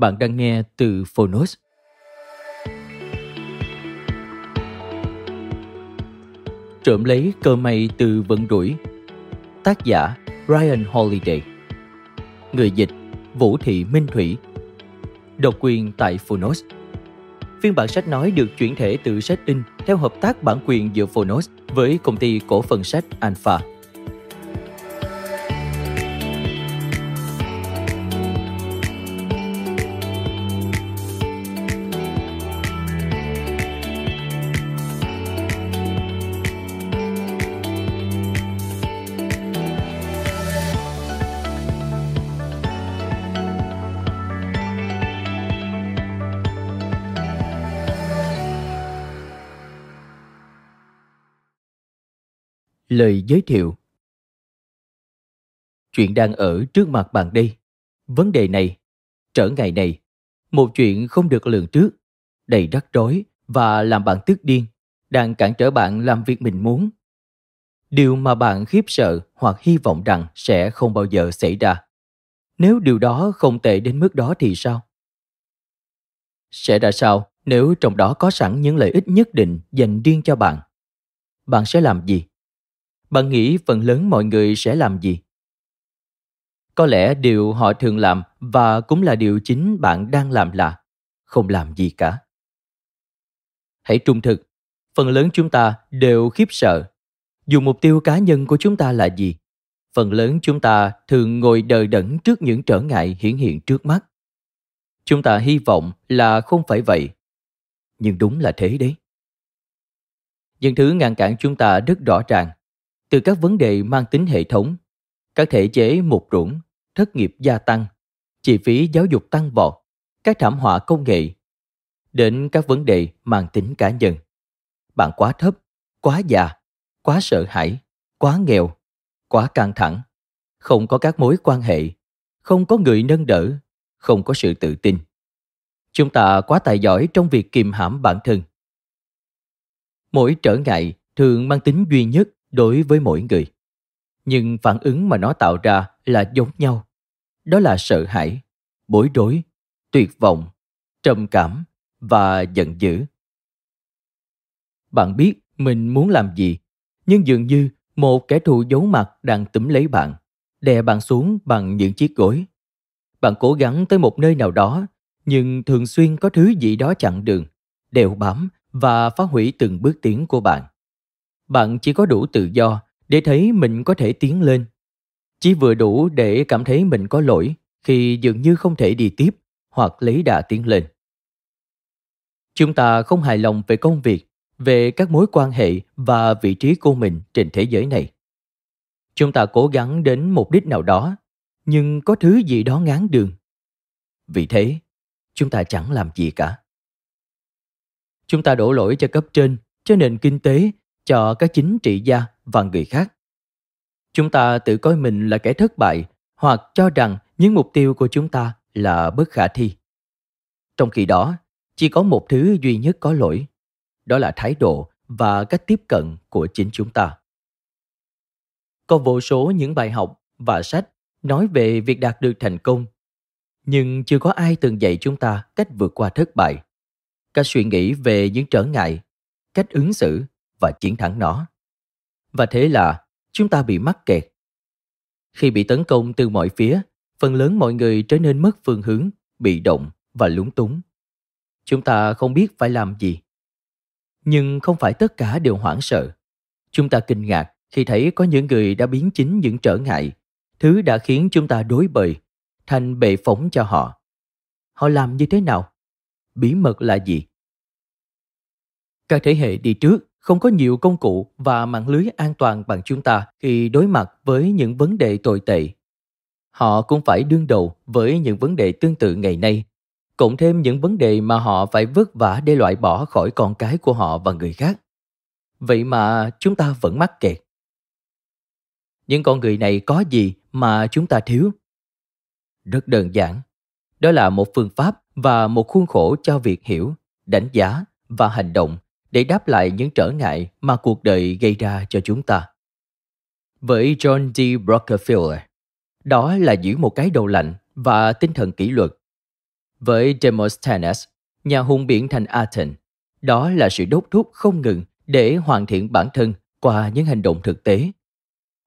Bạn đang nghe từ Phonos. Trộm lấy cơ may từ vận đuổi Tác giả Ryan Holiday Người dịch Vũ Thị Minh Thủy Độc quyền tại Phonos Phiên bản sách nói được chuyển thể từ sách in theo hợp tác bản quyền giữa Phonos với công ty cổ phần sách Alpha. Lời giới thiệu Chuyện đang ở trước mặt bạn đây. Vấn đề này, trở ngại này, một chuyện không được lường trước, đầy rắc rối và làm bạn tức điên, đang cản trở bạn làm việc mình muốn. Điều mà bạn khiếp sợ hoặc hy vọng rằng sẽ không bao giờ xảy ra. Nếu điều đó không tệ đến mức đó thì sao? Sẽ ra sao nếu trong đó có sẵn những lợi ích nhất định dành riêng cho bạn? Bạn sẽ làm gì? Bạn nghĩ phần lớn mọi người sẽ làm gì? Có lẽ điều họ thường làm và cũng là điều chính bạn đang làm là không làm gì cả. Hãy trung thực, phần lớn chúng ta đều khiếp sợ. Dù mục tiêu cá nhân của chúng ta là gì, phần lớn chúng ta thường ngồi đờ đẫn trước những trở ngại hiển hiện trước mắt. Chúng ta hy vọng là không phải vậy, nhưng đúng là thế đấy. Những thứ ngăn cản chúng ta rất rõ ràng từ các vấn đề mang tính hệ thống, các thể chế mục ruộng, thất nghiệp gia tăng, chi phí giáo dục tăng vọt, các thảm họa công nghệ, đến các vấn đề mang tính cá nhân. Bạn quá thấp, quá già, quá sợ hãi, quá nghèo, quá căng thẳng, không có các mối quan hệ, không có người nâng đỡ, không có sự tự tin. Chúng ta quá tài giỏi trong việc kìm hãm bản thân. Mỗi trở ngại thường mang tính duy nhất đối với mỗi người. Nhưng phản ứng mà nó tạo ra là giống nhau. Đó là sợ hãi, bối rối, tuyệt vọng, trầm cảm và giận dữ. Bạn biết mình muốn làm gì, nhưng dường như một kẻ thù giấu mặt đang túm lấy bạn, đè bạn xuống bằng những chiếc gối. Bạn cố gắng tới một nơi nào đó, nhưng thường xuyên có thứ gì đó chặn đường đèo bám và phá hủy từng bước tiến của bạn bạn chỉ có đủ tự do để thấy mình có thể tiến lên. Chỉ vừa đủ để cảm thấy mình có lỗi khi dường như không thể đi tiếp hoặc lấy đà tiến lên. Chúng ta không hài lòng về công việc, về các mối quan hệ và vị trí của mình trên thế giới này. Chúng ta cố gắng đến mục đích nào đó, nhưng có thứ gì đó ngán đường. Vì thế, chúng ta chẳng làm gì cả. Chúng ta đổ lỗi cho cấp trên, cho nền kinh tế cho các chính trị gia và người khác. Chúng ta tự coi mình là kẻ thất bại hoặc cho rằng những mục tiêu của chúng ta là bất khả thi. Trong khi đó, chỉ có một thứ duy nhất có lỗi, đó là thái độ và cách tiếp cận của chính chúng ta. Có vô số những bài học và sách nói về việc đạt được thành công, nhưng chưa có ai từng dạy chúng ta cách vượt qua thất bại, cách suy nghĩ về những trở ngại, cách ứng xử và chiến thắng nó. Và thế là chúng ta bị mắc kẹt. Khi bị tấn công từ mọi phía, phần lớn mọi người trở nên mất phương hướng, bị động và lúng túng. Chúng ta không biết phải làm gì. Nhưng không phải tất cả đều hoảng sợ. Chúng ta kinh ngạc khi thấy có những người đã biến chính những trở ngại, thứ đã khiến chúng ta đối bời, thành bệ phóng cho họ. Họ làm như thế nào? Bí mật là gì? Các thế hệ đi trước không có nhiều công cụ và mạng lưới an toàn bằng chúng ta khi đối mặt với những vấn đề tồi tệ. Họ cũng phải đương đầu với những vấn đề tương tự ngày nay, cộng thêm những vấn đề mà họ phải vất vả để loại bỏ khỏi con cái của họ và người khác. Vậy mà chúng ta vẫn mắc kẹt. Những con người này có gì mà chúng ta thiếu? Rất đơn giản. Đó là một phương pháp và một khuôn khổ cho việc hiểu, đánh giá và hành động để đáp lại những trở ngại mà cuộc đời gây ra cho chúng ta. Với John D. Rockefeller, đó là giữ một cái đầu lạnh và tinh thần kỷ luật. Với Demosthenes, nhà hùng biện thành Athens, đó là sự đốt thúc không ngừng để hoàn thiện bản thân qua những hành động thực tế.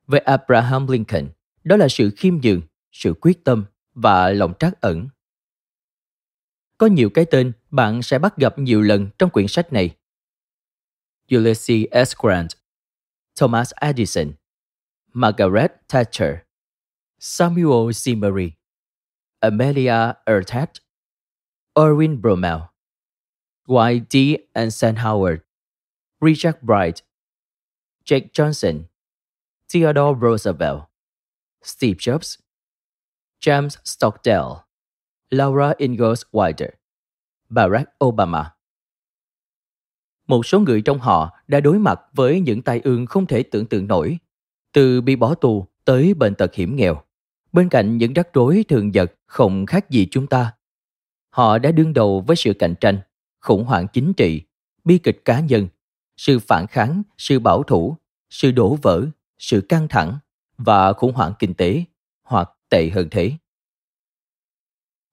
Với Abraham Lincoln, đó là sự khiêm nhường, sự quyết tâm và lòng trắc ẩn. Có nhiều cái tên bạn sẽ bắt gặp nhiều lần trong quyển sách này. Ulysses S. Grant, Thomas Edison, Margaret Thatcher, Samuel Zimmery, Amelia Earhart, Erwin Brommel, Dwight D. Eisenhower, Richard Bright, Jake Johnson, Theodore Roosevelt, Steve Jobs, James Stockdale, Laura Ingalls Wilder, Barack Obama. Một số người trong họ đã đối mặt với những tai ương không thể tưởng tượng nổi, từ bị bỏ tù tới bệnh tật hiểm nghèo, bên cạnh những rắc rối thường nhật không khác gì chúng ta. Họ đã đương đầu với sự cạnh tranh, khủng hoảng chính trị, bi kịch cá nhân, sự phản kháng, sự bảo thủ, sự đổ vỡ, sự căng thẳng và khủng hoảng kinh tế, hoặc tệ hơn thế.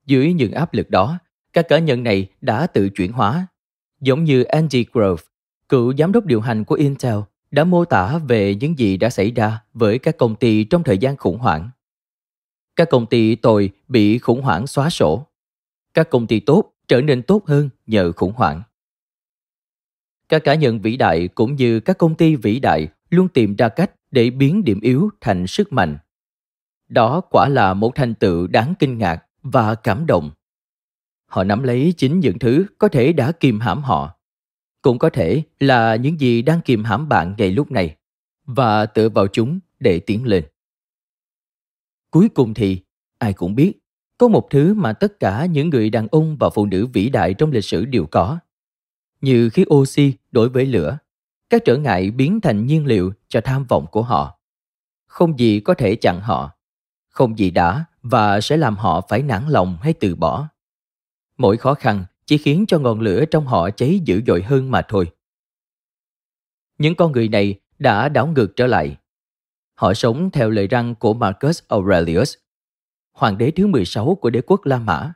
Dưới những áp lực đó, các cá nhân này đã tự chuyển hóa. Giống như Andy Grove, cựu giám đốc điều hành của Intel, đã mô tả về những gì đã xảy ra với các công ty trong thời gian khủng hoảng. Các công ty tồi bị khủng hoảng xóa sổ. Các công ty tốt trở nên tốt hơn nhờ khủng hoảng. Các cá nhân vĩ đại cũng như các công ty vĩ đại luôn tìm ra cách để biến điểm yếu thành sức mạnh. Đó quả là một thành tựu đáng kinh ngạc và cảm động. Họ nắm lấy chính những thứ có thể đã kìm hãm họ. Cũng có thể là những gì đang kìm hãm bạn ngay lúc này và tựa vào chúng để tiến lên. Cuối cùng thì, ai cũng biết, có một thứ mà tất cả những người đàn ông và phụ nữ vĩ đại trong lịch sử đều có. Như khí oxy đối với lửa, các trở ngại biến thành nhiên liệu cho tham vọng của họ. Không gì có thể chặn họ, không gì đã và sẽ làm họ phải nản lòng hay từ bỏ. Mỗi khó khăn chỉ khiến cho ngọn lửa trong họ cháy dữ dội hơn mà thôi. Những con người này đã đảo ngược trở lại. Họ sống theo lời răng của Marcus Aurelius, hoàng đế thứ 16 của đế quốc La Mã,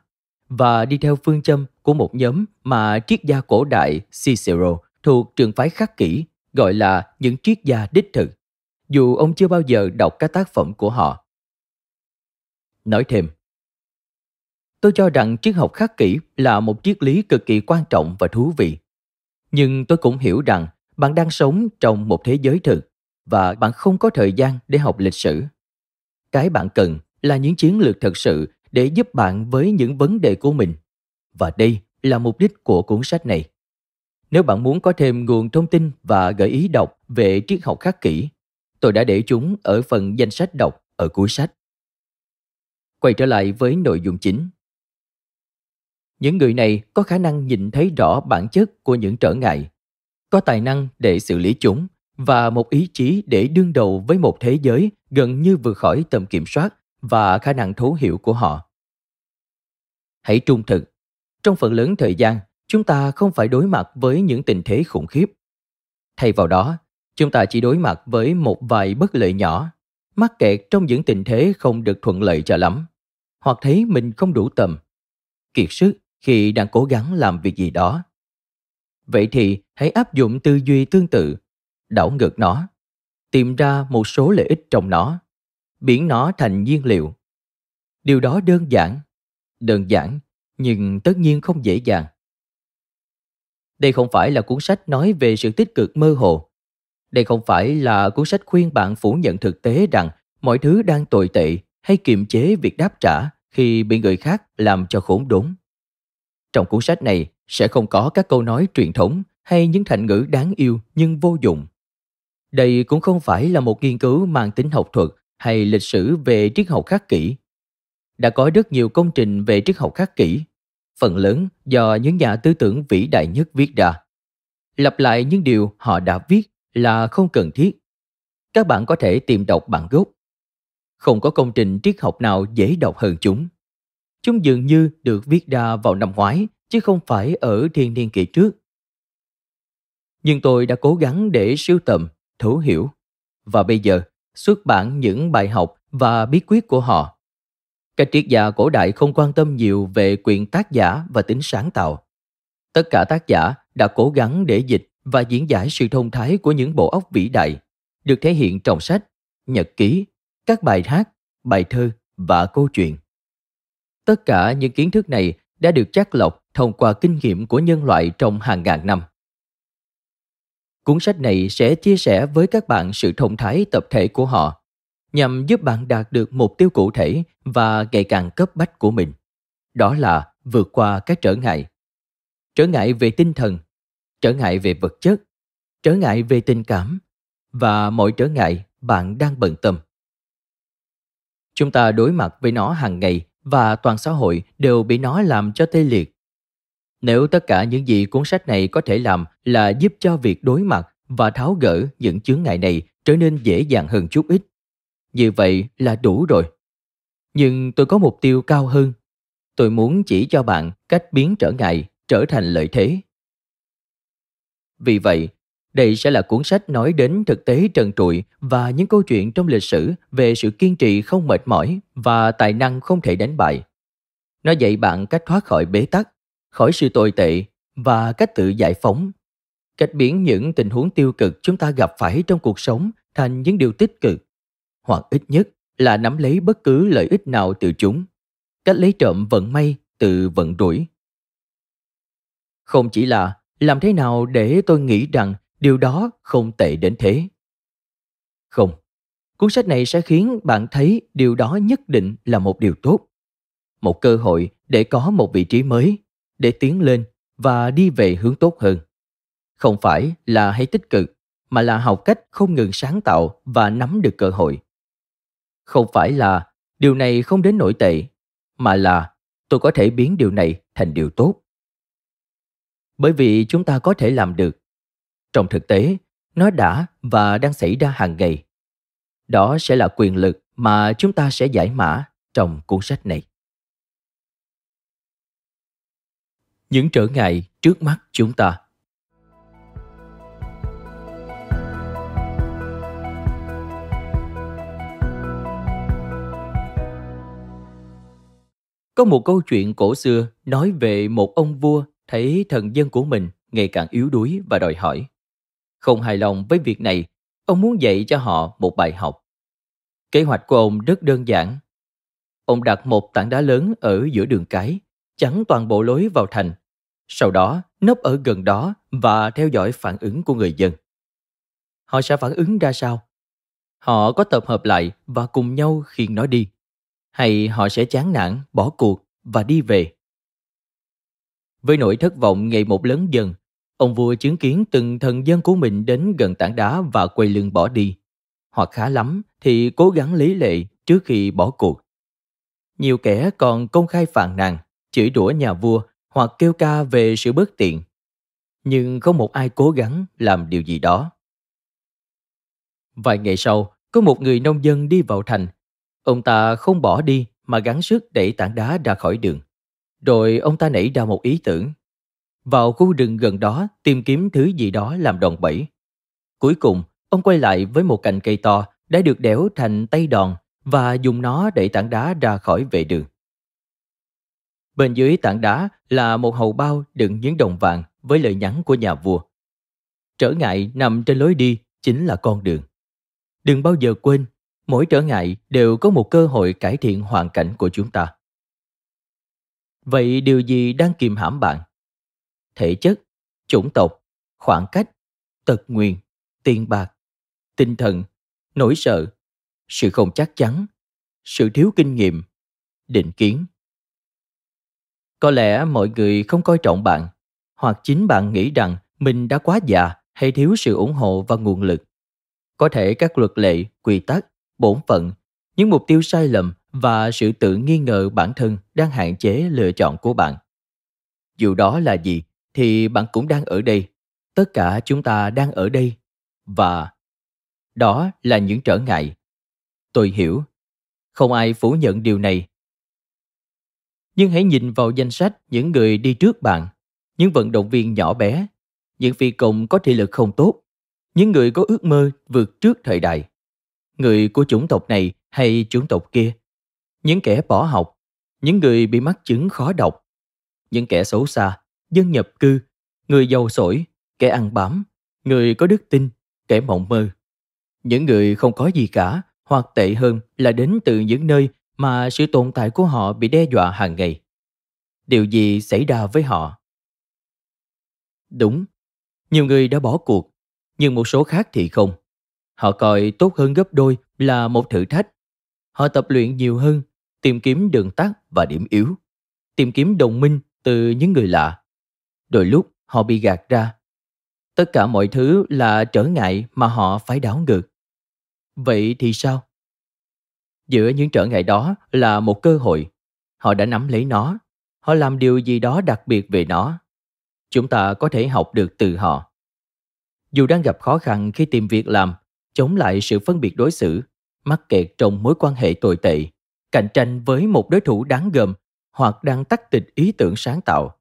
và đi theo phương châm của một nhóm mà triết gia cổ đại Cicero thuộc trường phái khắc kỷ gọi là những triết gia đích thực, dù ông chưa bao giờ đọc các tác phẩm của họ. Nói thêm, tôi cho rằng triết học khắc kỷ là một triết lý cực kỳ quan trọng và thú vị. Nhưng tôi cũng hiểu rằng bạn đang sống trong một thế giới thực và bạn không có thời gian để học lịch sử. Cái bạn cần là những chiến lược thật sự để giúp bạn với những vấn đề của mình. Và đây là mục đích của cuốn sách này. Nếu bạn muốn có thêm nguồn thông tin và gợi ý đọc về triết học khắc kỷ, tôi đã để chúng ở phần danh sách đọc ở cuối sách quay trở lại với nội dung chính những người này có khả năng nhìn thấy rõ bản chất của những trở ngại, có tài năng để xử lý chúng và một ý chí để đương đầu với một thế giới gần như vượt khỏi tầm kiểm soát và khả năng thấu hiểu của họ. Hãy trung thực. Trong phần lớn thời gian, chúng ta không phải đối mặt với những tình thế khủng khiếp. Thay vào đó, chúng ta chỉ đối mặt với một vài bất lợi nhỏ, mắc kẹt trong những tình thế không được thuận lợi cho lắm, hoặc thấy mình không đủ tầm. Kiệt sức khi đang cố gắng làm việc gì đó vậy thì hãy áp dụng tư duy tương tự đảo ngược nó tìm ra một số lợi ích trong nó, biến nó thành nhiên liệu. Điều đó đơn giản, đơn giản nhưng tất nhiên không dễ dàng. Đây không phải là cuốn sách nói về sự tích cực mơ hồ. Đây không phải là cuốn sách khuyên bạn phủ nhận thực tế rằng mọi thứ đang tồi tệ hay kiềm chế việc đáp trả khi bị người khác làm cho khốn đốn. Trong cuốn sách này sẽ không có các câu nói truyền thống hay những thành ngữ đáng yêu nhưng vô dụng. Đây cũng không phải là một nghiên cứu mang tính học thuật hay lịch sử về triết học khắc kỷ. Đã có rất nhiều công trình về triết học khắc kỷ, phần lớn do những nhà tư tưởng vĩ đại nhất viết ra. Lặp lại những điều họ đã viết là không cần thiết. Các bạn có thể tìm đọc bản gốc. Không có công trình triết học nào dễ đọc hơn chúng. Chúng dường như được viết ra vào năm ngoái chứ không phải ở thiên niên kỷ trước. Nhưng tôi đã cố gắng để sưu tầm, thấu hiểu và bây giờ xuất bản những bài học và bí quyết của họ. Các triết gia cổ đại không quan tâm nhiều về quyền tác giả và tính sáng tạo. Tất cả tác giả đã cố gắng để dịch và diễn giải sự thông thái của những bộ óc vĩ đại, được thể hiện trong sách, nhật ký, các bài hát, bài thơ và câu chuyện. Tất cả những kiến thức này đã được chắc lọc thông qua kinh nghiệm của nhân loại trong hàng ngàn năm. Cuốn sách này sẽ chia sẻ với các bạn sự thông thái tập thể của họ, nhằm giúp bạn đạt được mục tiêu cụ thể và ngày càng cấp bách của mình. Đó là vượt qua các trở ngại. Trở ngại về tinh thần, trở ngại về vật chất, trở ngại về tình cảm và mọi trở ngại bạn đang bận tâm. Chúng ta đối mặt với nó hàng ngày và toàn xã hội đều bị nó làm cho tê liệt. Nếu tất cả những gì cuốn sách này có thể làm là giúp cho việc đối mặt và tháo gỡ những chướng ngại này trở nên dễ dàng hơn chút ít, như vậy là đủ rồi. Nhưng tôi có mục tiêu cao hơn. Tôi muốn chỉ cho bạn cách biến trở ngại trở thành lợi thế. Vì vậy, đây sẽ là cuốn sách nói đến thực tế trần trụi và những câu chuyện trong lịch sử về sự kiên trì không mệt mỏi và tài năng không thể đánh bại. Nó dạy bạn cách thoát khỏi bế tắc, khỏi sự tồi tệ và cách tự giải phóng. Cách biến những tình huống tiêu cực chúng ta gặp phải trong cuộc sống thành những điều tích cực, hoặc ít nhất là nắm lấy bất cứ lợi ích nào từ chúng. Cách lấy trộm vận may từ vận rủi. Không chỉ là làm thế nào để tôi nghĩ rằng điều đó không tệ đến thế. Không, cuốn sách này sẽ khiến bạn thấy điều đó nhất định là một điều tốt. Một cơ hội để có một vị trí mới, để tiến lên và đi về hướng tốt hơn. Không phải là hãy tích cực, mà là học cách không ngừng sáng tạo và nắm được cơ hội. Không phải là, điều này không đến nổi tệ mà là, tôi có thể biến điều này thành điều tốt bởi vì chúng ta có thể làm được trong thực tế, nó đã và đang xảy ra hàng ngày. Đó sẽ là quyền lực mà chúng ta sẽ giải mã trong cuốn sách này. Những trở ngại trước mắt chúng ta. Có một câu chuyện cổ xưa nói về một ông vua thấy thần dân của mình ngày càng yếu đuối và đòi hỏi. Không hài lòng với việc này, ông muốn dạy cho họ một bài học. Kế hoạch của ông rất đơn giản. Ông đặt một tảng đá lớn ở giữa đường cái, chắn toàn bộ lối vào thành. Sau đó, nấp ở gần đó và theo dõi phản ứng của người dân. Họ sẽ phản ứng ra sao? Họ có tập hợp lại và cùng nhau khiêng nó đi. Hay họ sẽ chán nản, bỏ cuộc và đi về. Với nỗi thất vọng ngày một lớn dần, Ông vua chứng kiến từng thần dân của mình đến gần tảng đá và quay lưng bỏ đi. Hoặc khá lắm thì cố gắng lý lệ trước khi bỏ cuộc. Nhiều kẻ còn công khai phàn nàn, chửi đũa nhà vua hoặc kêu ca về sự bất tiện. Nhưng không một ai cố gắng làm điều gì đó. Vài ngày sau, có một người nông dân đi vào thành. Ông ta không bỏ đi mà gắng sức đẩy tảng đá ra khỏi đường. Rồi ông ta nảy ra một ý tưởng vào khu rừng gần đó tìm kiếm thứ gì đó làm đòn bẩy. Cuối cùng, ông quay lại với một cành cây to đã được đẽo thành tay đòn và dùng nó đẩy tảng đá ra khỏi vệ đường. Bên dưới tảng đá là một hầu bao đựng những đồng vàng với lời nhắn của nhà vua. Trở ngại nằm trên lối đi chính là con đường. đừng bao giờ quên mỗi trở ngại đều có một cơ hội cải thiện hoàn cảnh của chúng ta vậy điều gì đang kìm hãm bạn thể chất, chủng tộc, khoảng cách, tật nguyền, tiền bạc, tinh thần, nỗi sợ, sự không chắc chắn, sự thiếu kinh nghiệm, định kiến. Có lẽ mọi người không coi trọng bạn, hoặc chính bạn nghĩ rằng mình đã quá già hay thiếu sự ủng hộ và nguồn lực. Có thể các luật lệ, quy tắc, bổn phận, những mục tiêu sai lầm và sự tự nghi ngờ bản thân đang hạn chế lựa chọn của bạn. Dù đó là gì thì bạn cũng đang ở đây. Tất cả chúng ta đang ở đây. Và đó là những trở ngại. Tôi hiểu. Không ai phủ nhận điều này. Nhưng hãy nhìn vào danh sách những người đi trước bạn, những vận động viên nhỏ bé, những phi công có thị lực không tốt, những người có ước mơ vượt trước thời đại. Người của chủng tộc này hay chủng tộc kia? Những kẻ bỏ học, những người bị mắc chứng khó đọc, những kẻ xấu xa dân nhập cư, người giàu sổi, kẻ ăn bám, người có đức tin, kẻ mộng mơ. Những người không có gì cả, hoặc tệ hơn là đến từ những nơi mà sự tồn tại của họ bị đe dọa hàng ngày. Điều gì xảy ra với họ? Đúng, nhiều người đã bỏ cuộc, nhưng một số khác thì không. Họ coi tốt hơn gấp đôi là một thử thách. Họ tập luyện nhiều hơn, tìm kiếm đường tắt và điểm yếu, tìm kiếm đồng minh từ những người lạ đôi lúc, họ bị gạt ra. Tất cả mọi thứ là trở ngại mà họ phải đảo ngược. Vậy thì sao? Giữa những trở ngại đó là một cơ hội. Họ đã nắm lấy nó. Họ làm điều gì đó đặc biệt về nó. Chúng ta có thể học được từ họ. Dù đang gặp khó khăn khi tìm việc làm, chống lại sự phân biệt đối xử, mắc kẹt trong mối quan hệ tồi tệ, cạnh tranh với một đối thủ đáng gờm hoặc đang tắt tịch ý tưởng sáng tạo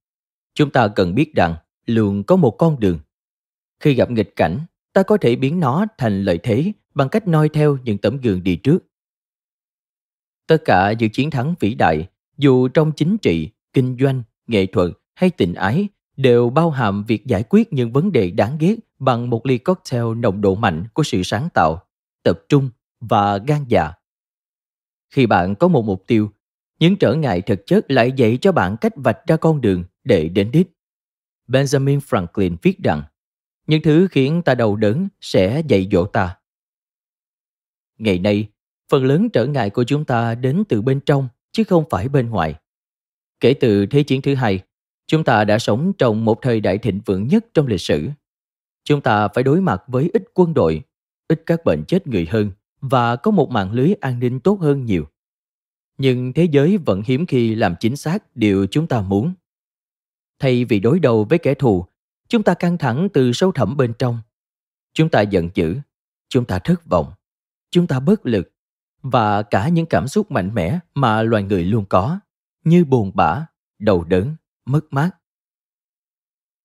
chúng ta cần biết rằng luôn có một con đường. Khi gặp nghịch cảnh, ta có thể biến nó thành lợi thế bằng cách noi theo những tấm gương đi trước. Tất cả những chiến thắng vĩ đại, dù trong chính trị, kinh doanh, nghệ thuật hay tình ái, đều bao hàm việc giải quyết những vấn đề đáng ghét bằng một ly cocktail nồng độ mạnh của sự sáng tạo, tập trung và gan dạ. Khi bạn có một mục tiêu, những trở ngại thực chất lại dạy cho bạn cách vạch ra con đường để đến đích. Benjamin franklin viết rằng, những thứ khiến ta đau đớn sẽ dạy dỗ ta. Ngày nay, phần lớn trở ngại của chúng ta đến từ bên trong, chứ không phải bên ngoài. Kể từ thế chiến thứ hai, chúng ta đã sống trong một thời đại thịnh vượng nhất trong lịch sử. Chúng ta phải đối mặt với ít quân đội, ít các bệnh chết người hơn và có một mạng lưới an ninh tốt hơn nhiều. Nhưng thế giới vẫn hiếm khi làm chính xác điều chúng ta muốn thay vì đối đầu với kẻ thù, chúng ta căng thẳng từ sâu thẳm bên trong. Chúng ta giận dữ, chúng ta thất vọng, chúng ta bất lực, và cả những cảm xúc mạnh mẽ mà loài người luôn có, như buồn bã, đau đớn, mất mát.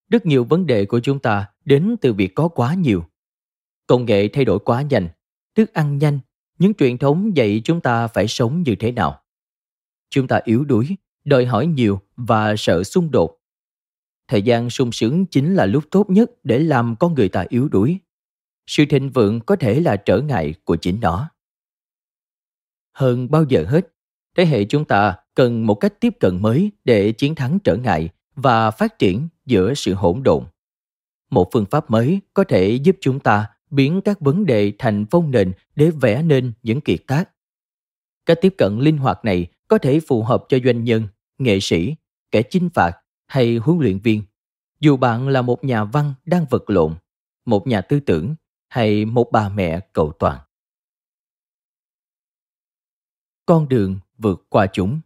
Rất nhiều vấn đề của chúng ta đến từ việc có quá nhiều. Công nghệ thay đổi quá nhanh, thức ăn nhanh, những truyền thống dạy chúng ta phải sống như thế nào? Chúng ta yếu đuối, đòi hỏi nhiều và sợ xung đột thời gian sung sướng chính là lúc tốt nhất để làm con người ta yếu đuối. Sự thịnh vượng có thể là trở ngại của chính nó. Hơn bao giờ hết, thế hệ chúng ta cần một cách tiếp cận mới để chiến thắng trở ngại và phát triển giữa sự hỗn độn. Một phương pháp mới có thể giúp chúng ta biến các vấn đề thành phong nền để vẽ nên những kiệt tác. Cách tiếp cận linh hoạt này có thể phù hợp cho doanh nhân, nghệ sĩ, kẻ chinh phạt hay huấn luyện viên. Dù bạn là một nhà văn đang vật lộn, một nhà tư tưởng hay một bà mẹ cầu toàn. Con đường vượt qua chúng.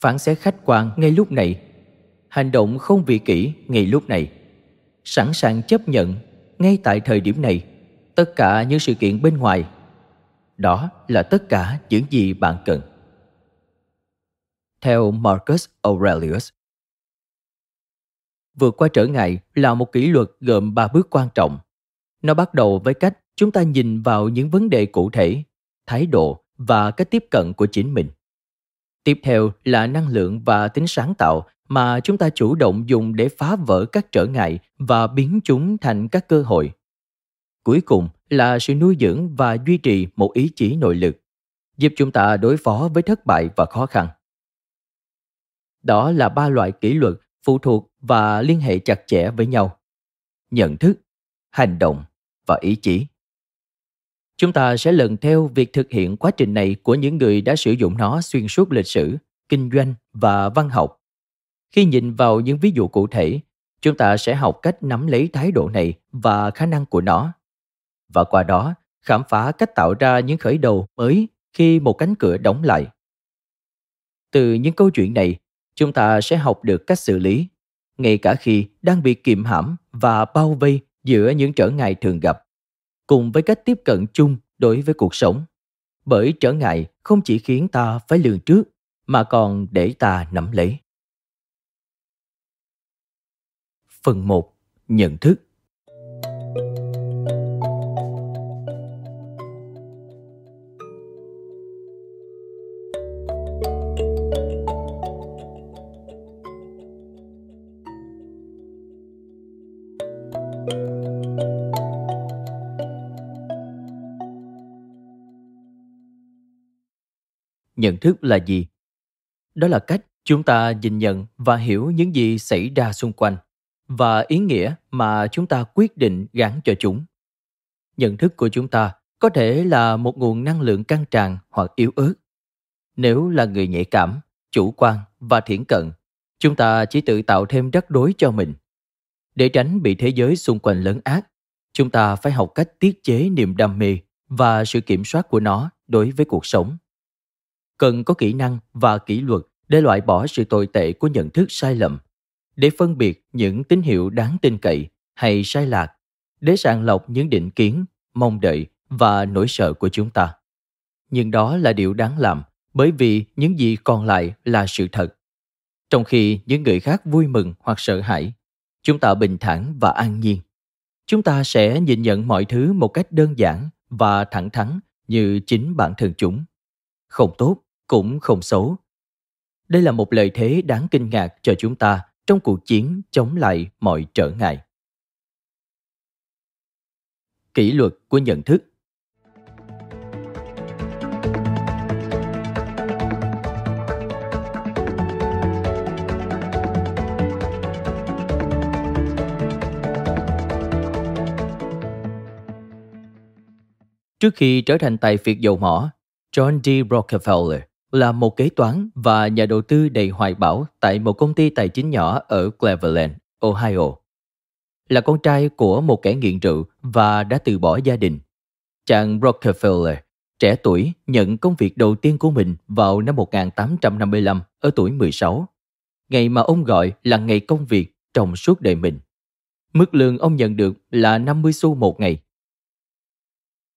Phản xét khách quan ngay lúc này. Hành động không vị kỷ ngay lúc này. Sẵn sàng chấp nhận ngay tại thời điểm này, tất cả những sự kiện bên ngoài, đó là tất cả những gì bạn cần. Theo marcus aurelius, vượt qua trở ngại là một kỷ luật gồm ba bước quan trọng. Nó bắt đầu với cách chúng ta nhìn vào những vấn đề cụ thể, thái độ và cách tiếp cận của chính mình. Tiếp theo là năng lượng và tính sáng tạo mà chúng ta chủ động dùng để phá vỡ các trở ngại và biến chúng thành các cơ hội. Cuối cùng là sự nuôi dưỡng và duy trì một ý chí nội lực, giúp chúng ta đối phó với thất bại và khó khăn. Đó là ba loại kỷ luật phụ thuộc và liên hệ chặt chẽ với nhau. Nhận thức, hành động và ý chí. Chúng ta sẽ lần theo việc thực hiện quá trình này của những người đã sử dụng nó xuyên suốt lịch sử, kinh doanh và văn học. Khi nhìn vào những ví dụ cụ thể, chúng ta sẽ học cách nắm lấy thái độ này và khả năng của nó. Và qua đó, khám phá cách tạo ra những khởi đầu mới khi một cánh cửa đóng lại. Từ những câu chuyện này, chúng ta sẽ học được cách xử lý, ngay cả khi đang bị kiềm hãm và bao vây giữa những trở ngại thường gặp cùng với cách tiếp cận chung đối với cuộc sống. Bởi trở ngại không chỉ khiến ta phải lường trước mà còn để ta nắm lấy. Phần 1. Nhận thức nhận thức là gì đó là cách chúng ta nhìn nhận và hiểu những gì xảy ra xung quanh và ý nghĩa mà chúng ta quyết định gắn cho chúng. Nhận thức của chúng ta có thể là một nguồn năng lượng căng tràn hoặc yếu ớt. Nếu là người nhạy cảm chủ quan và thiển cận chúng ta chỉ tự tạo thêm rắc rối cho mình. Để tránh bị thế giới xung quanh lấn át chúng ta phải học cách tiết chế niềm đam mê và sự kiểm soát của nó đối với cuộc sống. Cần có kỹ năng và kỷ luật để loại bỏ sự tồi tệ của nhận thức sai lầm, để phân biệt những tín hiệu đáng tin cậy hay sai lạc, để sàng lọc những định kiến, mong đợi và nỗi sợ của chúng ta. Nhưng đó là điều đáng làm bởi vì những gì còn lại là sự thật. Trong khi những người khác vui mừng hoặc sợ hãi, chúng ta bình thản và an nhiên. Chúng ta sẽ nhìn nhận mọi thứ một cách đơn giản và thẳng thắn như chính bản thân chúng. Không tốt cũng không xấu. Đây là một lợi thế đáng kinh ngạc cho chúng ta trong cuộc chiến chống lại mọi trở ngại. Kỷ luật của nhận thức Trước khi trở thành tài phiệt dầu mỏ, John D. Rockefeller là một kế toán và nhà đầu tư đầy hoài bão tại một công ty tài chính nhỏ ở Cleveland, Ohio. Là con trai của một kẻ nghiện rượu và đã từ bỏ gia đình. Chàng Rockefeller, trẻ tuổi, nhận công việc đầu tiên của mình vào năm 1855 ở tuổi 16. Ngày mà ông gọi là ngày công việc trong suốt đời mình. Mức lương ông nhận được là 50 xu một ngày.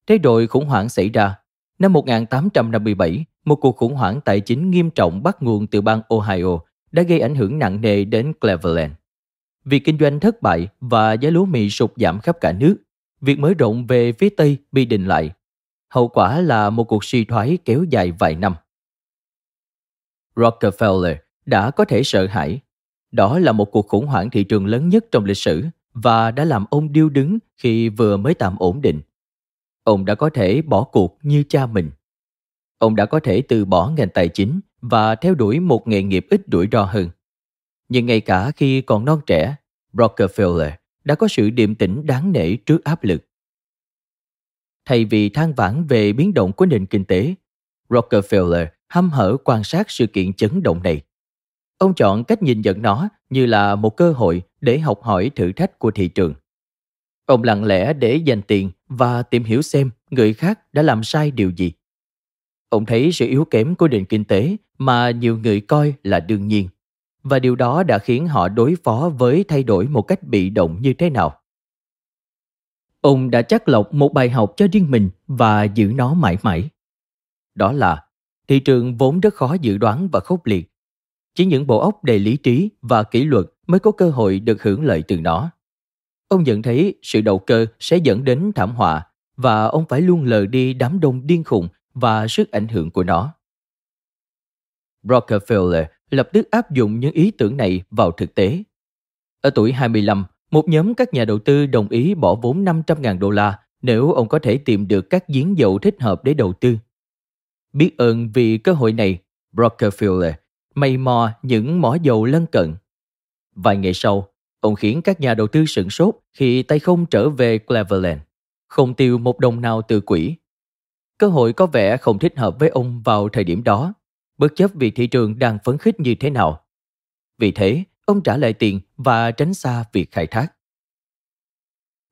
Thế rồi khủng hoảng xảy ra. Năm 1857, một cuộc khủng hoảng tài chính nghiêm trọng bắt nguồn từ bang Ohio đã gây ảnh hưởng nặng nề đến Cleveland. Việc kinh doanh thất bại và giá lúa mì sụt giảm khắp cả nước, việc mở rộng về phía Tây bị đình lại. Hậu quả là một cuộc suy thoái kéo dài vài năm. Rockefeller đã có thể sợ hãi. Đó là một cuộc khủng hoảng thị trường lớn nhất trong lịch sử và đã làm ông điêu đứng khi vừa mới tạm ổn định. Ông đã có thể bỏ cuộc như cha mình ông đã có thể từ bỏ ngành tài chính và theo đuổi một nghề nghiệp ít rủi ro hơn. Nhưng ngay cả khi còn non trẻ, Rockefeller đã có sự điềm tĩnh đáng nể trước áp lực. Thay vì than vãn về biến động của nền kinh tế, Rockefeller hăm hở quan sát sự kiện chấn động này. Ông chọn cách nhìn nhận nó như là một cơ hội để học hỏi thử thách của thị trường. Ông lặng lẽ để dành tiền và tìm hiểu xem người khác đã làm sai điều gì. Ông thấy sự yếu kém của nền kinh tế mà nhiều người coi là đương nhiên. Và điều đó đã khiến họ đối phó với thay đổi một cách bị động như thế nào. Ông đã chắc lọc một bài học cho riêng mình và giữ nó mãi mãi. Đó là, thị trường vốn rất khó dự đoán và khốc liệt. Chỉ những bộ óc đầy lý trí và kỷ luật mới có cơ hội được hưởng lợi từ nó. Ông nhận thấy sự đầu cơ sẽ dẫn đến thảm họa và ông phải luôn lờ đi đám đông điên khùng và sức ảnh hưởng của nó. Rockefeller lập tức áp dụng những ý tưởng này vào thực tế. Ở tuổi 25, một nhóm các nhà đầu tư đồng ý bỏ vốn 500.000 đô la nếu ông có thể tìm được các giếng dầu thích hợp để đầu tư. Biết ơn vì cơ hội này, Rockefeller mày mò những mỏ dầu lân cận. Vài ngày sau, ông khiến các nhà đầu tư sửng sốt khi tay không trở về Cleveland, không tiêu một đồng nào từ quỹ. Cơ hội có vẻ không thích hợp với ông vào thời điểm đó, bất chấp vì thị trường đang phấn khích như thế nào. Vì thế, ông trả lại tiền và tránh xa việc khai thác.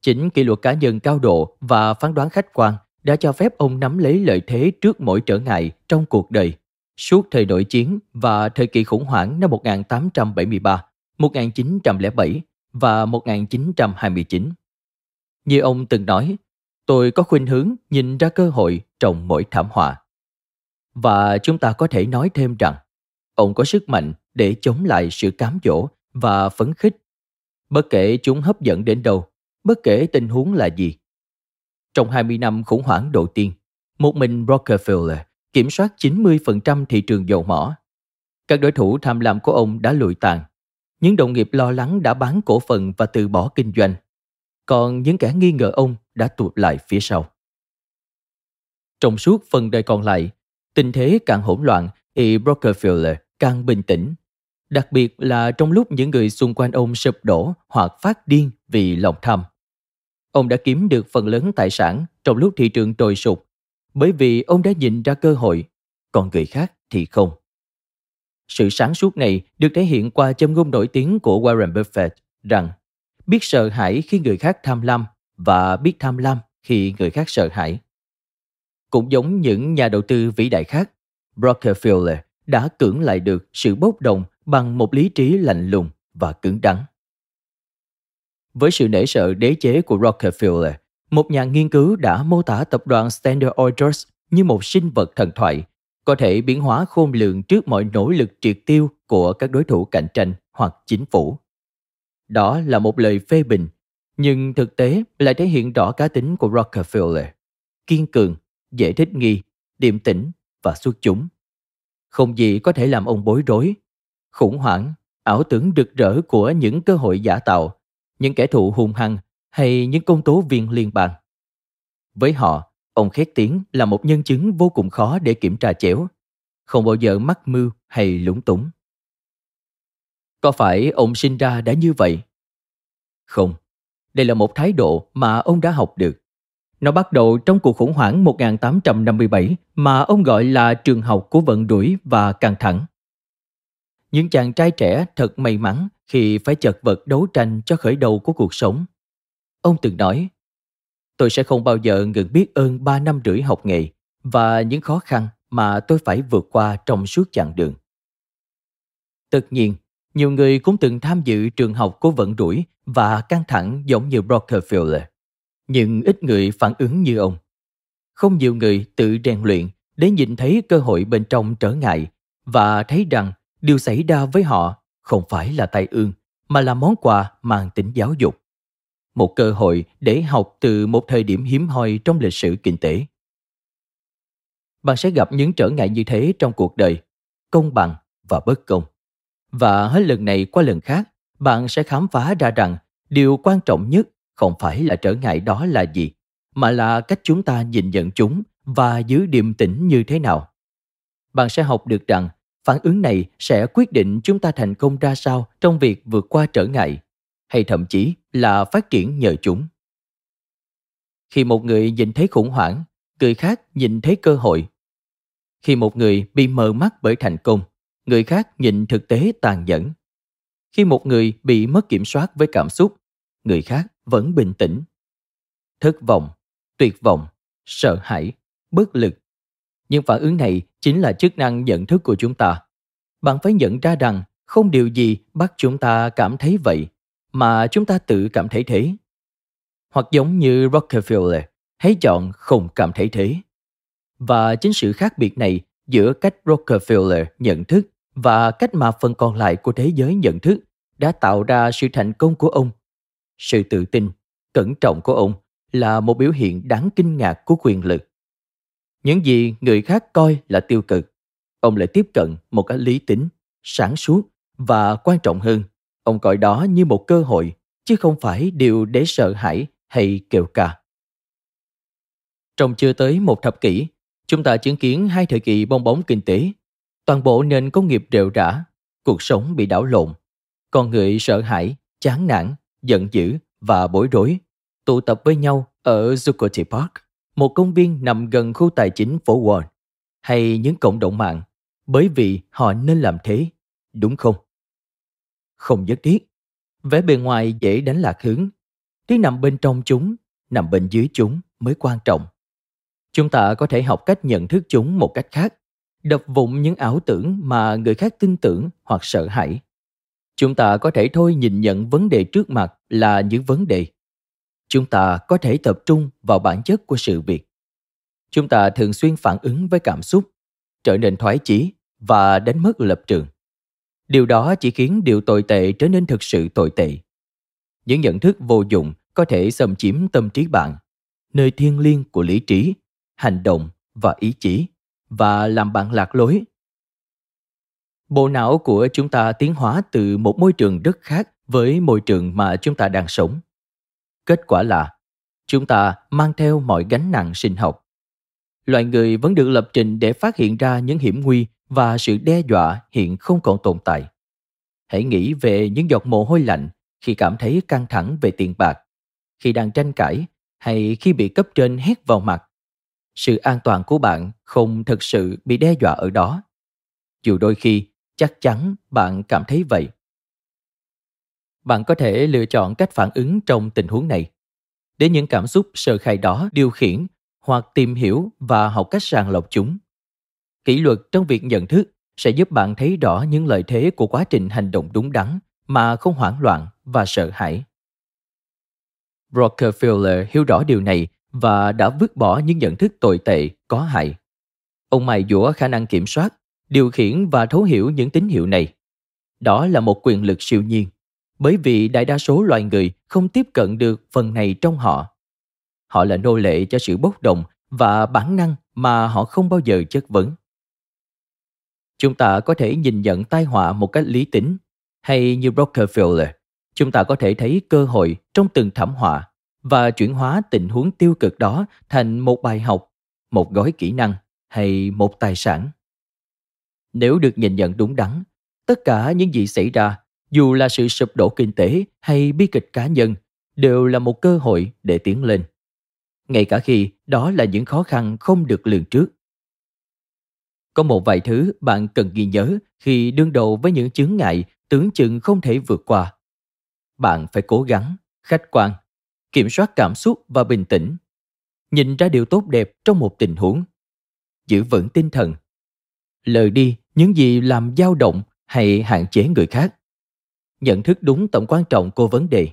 Chính kỷ luật cá nhân cao độ và phán đoán khách quan đã cho phép ông nắm lấy lợi thế trước mỗi trở ngại trong cuộc đời suốt thời nội chiến và thời kỳ khủng hoảng năm 1873, 1907 và 1929. Như ông từng nói, tôi có khuynh hướng nhìn ra cơ hội trong mỗi thảm họa. Và chúng ta có thể nói thêm rằng, ông có sức mạnh để chống lại sự cám dỗ và phấn khích. Bất kể chúng hấp dẫn đến đâu, bất kể tình huống là gì. Trong 20 năm khủng hoảng đầu tiên, một mình Rockefeller kiểm soát 90% thị trường dầu mỏ. Các đối thủ tham lam của ông đã lụi tàn. Những đồng nghiệp lo lắng đã bán cổ phần và từ bỏ kinh doanh. Còn những kẻ nghi ngờ ông đã tụt lại phía sau. Trong suốt phần đời còn lại, tình thế càng hỗn loạn thì Rockefeller càng bình tĩnh. Đặc biệt là trong lúc những người xung quanh ông sụp đổ hoặc phát điên vì lòng tham. Ông đã kiếm được phần lớn tài sản trong lúc thị trường trồi sụt bởi vì ông đã nhìn ra cơ hội, còn người khác thì không. Sự sáng suốt này được thể hiện qua châm ngôn nổi tiếng của Warren Buffett rằng biết sợ hãi khi người khác tham lam và biết tham lam khi người khác sợ hãi. Cũng giống những nhà đầu tư vĩ đại khác, Rockefeller đã cưỡng lại được sự bốc đồng bằng một lý trí lạnh lùng và cứng đắn. Với sự nể sợ đế chế của Rockefeller, một nhà nghiên cứu đã mô tả tập đoàn Standard Oil như một sinh vật thần thoại, có thể biến hóa khôn lường trước mọi nỗ lực triệt tiêu của các đối thủ cạnh tranh hoặc chính phủ. Đó là một lời phê bình, nhưng thực tế lại thể hiện rõ cá tính của Rockefeller. Kiên cường, dễ thích nghi, điềm tĩnh và xuất chúng. Không gì có thể làm ông bối rối. Khủng hoảng, ảo tưởng rực rỡ của những cơ hội giả tạo, những kẻ thù hung hăng hay những công tố viên liên bang. Với họ, ông khét tiếng là một nhân chứng vô cùng khó để kiểm tra chéo, không bao giờ mắc mưu hay lúng túng. Có phải ông sinh ra đã như vậy? Không, đây là một thái độ mà ông đã học được. Nó bắt đầu trong cuộc khủng hoảng 1857 mà ông gọi là trường học của vận đuổi và căng thẳng. Những chàng trai trẻ thật may mắn khi phải chật vật đấu tranh cho khởi đầu của cuộc sống. Ông từng nói, tôi sẽ không bao giờ ngừng biết ơn ba năm rưỡi học nghề và những khó khăn mà tôi phải vượt qua trong suốt chặng đường. Tất nhiên, nhiều người cũng từng tham dự trường học của vận rủi và căng thẳng giống như Rockefeller. Nhưng ít người phản ứng như ông. Không nhiều người tự rèn luyện để nhìn thấy cơ hội bên trong trở ngại và thấy rằng điều xảy ra với họ không phải là tai ương mà là món quà mang tính giáo dục một cơ hội để học từ một thời điểm hiếm hoi trong lịch sử kinh tế. Bạn sẽ gặp những trở ngại như thế trong cuộc đời, công bằng và bất công. Và hết lần này qua lần khác, bạn sẽ khám phá ra rằng điều quan trọng nhất không phải là trở ngại đó là gì, mà là cách chúng ta nhìn nhận chúng và giữ điềm tĩnh như thế nào. Bạn sẽ học được rằng phản ứng này sẽ quyết định chúng ta thành công ra sao trong việc vượt qua trở ngại hay thậm chí là phát triển nhờ chúng. Khi một người nhìn thấy khủng hoảng, người khác nhìn thấy cơ hội. Khi một người bị mờ mắt bởi thành công, người khác nhìn thực tế tàn nhẫn. Khi một người bị mất kiểm soát với cảm xúc, người khác vẫn bình tĩnh. Thất vọng, tuyệt vọng, sợ hãi, bất lực. những phản ứng này chính là chức năng nhận thức của chúng ta. Bạn phải nhận ra rằng không điều gì bắt chúng ta cảm thấy vậy mà chúng ta tự cảm thấy thế. Hoặc giống như Rockefeller, hãy chọn không cảm thấy thế. Và chính sự khác biệt này giữa cách Rockefeller nhận thức và cách mà phần còn lại của thế giới nhận thức đã tạo ra sự thành công của ông. Sự tự tin, cẩn trọng của ông là một biểu hiện đáng kinh ngạc của quyền lực. Những gì người khác coi là tiêu cực, ông lại tiếp cận một cách lý tính, sáng suốt và quan trọng hơn, ông coi đó như một cơ hội chứ không phải điều để sợ hãi hay kêu ca. Trong chưa tới một thập kỷ, chúng ta chứng kiến hai thời kỳ bong bóng kinh tế. Toàn bộ nền công nghiệp đều rã, cuộc sống bị đảo lộn. Con người sợ hãi, chán nản, giận dữ và bối rối, tụ tập với nhau ở Zuccotti Park, một công viên nằm gần khu tài chính phố Wall, hay những cộng đồng mạng, bởi vì họ nên làm thế, đúng không? Không nhất thiết. Vẻ bề ngoài dễ đánh lạc hướng. Thứ nằm bên trong chúng, nằm bên dưới chúng mới quan trọng. Chúng ta có thể học cách nhận thức chúng một cách khác, đập vụng những ảo tưởng mà người khác tin tưởng hoặc sợ hãi. Chúng ta có thể thôi nhìn nhận vấn đề trước mặt là những vấn đề. Chúng ta có thể tập trung vào bản chất của sự việc. Chúng ta thường xuyên phản ứng với cảm xúc, trở nên thoái chí và đánh mất lập trường. Điều đó chỉ khiến điều tồi tệ trở nên thực sự tồi tệ. Những nhận thức vô dụng có thể xâm chiếm tâm trí bạn, nơi thiêng liêng của lý trí hành động và ý chí và làm bạn lạc lối. Bộ não của chúng ta tiến hóa từ một môi trường rất khác với môi trường mà chúng ta đang sống. Kết quả là chúng ta mang theo mọi gánh nặng sinh học. Loài người vẫn được lập trình để phát hiện ra những hiểm nguy và sự đe dọa hiện không còn tồn tại. Hãy nghĩ về những giọt mồ hôi lạnh khi cảm thấy căng thẳng về tiền bạc, khi đang tranh cãi hay khi bị cấp trên hét vào mặt sự an toàn của bạn không thực sự bị đe dọa ở đó. Dù đôi khi, chắc chắn bạn cảm thấy vậy. Bạn có thể lựa chọn cách phản ứng trong tình huống này. Để những cảm xúc sơ khai đó điều khiển hoặc tìm hiểu và học cách sàng lọc chúng, kỷ luật trong việc nhận thức sẽ giúp bạn thấy rõ những lợi thế của quá trình hành động đúng đắn mà không hoảng loạn và sợ hãi. Rockefeller hiểu rõ điều này và đã vứt bỏ những nhận thức tồi tệ, có hại. Ông mài dũa khả năng kiểm soát, điều khiển và thấu hiểu những tín hiệu này. Đó là một quyền lực siêu nhiên, bởi vì đại đa số loài người không tiếp cận được phần này trong họ. Họ là nô lệ cho sự bốc đồng và bản năng mà họ không bao giờ chất vấn. Chúng ta có thể nhìn nhận tai họa một cách lý tính, hay như Rockefeller, chúng ta có thể thấy cơ hội trong từng thảm họa và chuyển hóa tình huống tiêu cực đó thành một bài học, một gói kỹ năng hay một tài sản. Nếu được nhìn nhận đúng đắn, tất cả những gì xảy ra, dù là sự sụp đổ kinh tế hay bi kịch cá nhân, đều là một cơ hội để tiến lên. Ngay cả khi đó là những khó khăn không được lường trước. Có một vài thứ bạn cần ghi nhớ khi đương đầu với những chướng ngại tưởng chừng không thể vượt qua. Bạn phải cố gắng, khách quan kiểm soát cảm xúc và bình tĩnh. Nhìn ra điều tốt đẹp trong một tình huống. Giữ vững tinh thần. Lời đi, những gì làm dao động hay hạn chế người khác. Nhận thức đúng tầm quan trọng của vấn đề.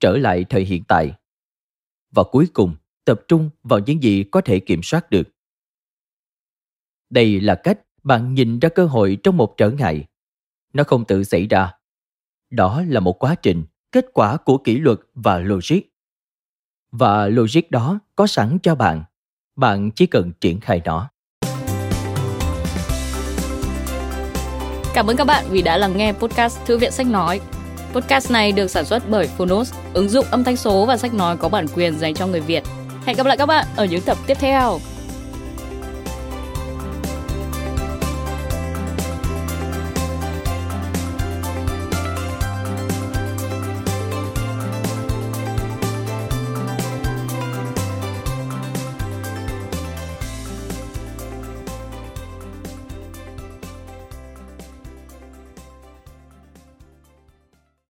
Trở lại thời hiện tại. Và cuối cùng, tập trung vào những gì có thể kiểm soát được. Đây là cách bạn nhìn ra cơ hội trong một trở ngại. Nó không tự xảy ra. Đó là một quá trình kết quả của kỷ luật và logic. Và logic đó có sẵn cho bạn. Bạn chỉ cần triển khai nó. Cảm ơn các bạn vì đã lắng nghe podcast Thư viện Sách Nói. Podcast này được sản xuất bởi Phonos, ứng dụng âm thanh số và sách nói có bản quyền dành cho người Việt. Hẹn gặp lại các bạn ở những tập tiếp theo.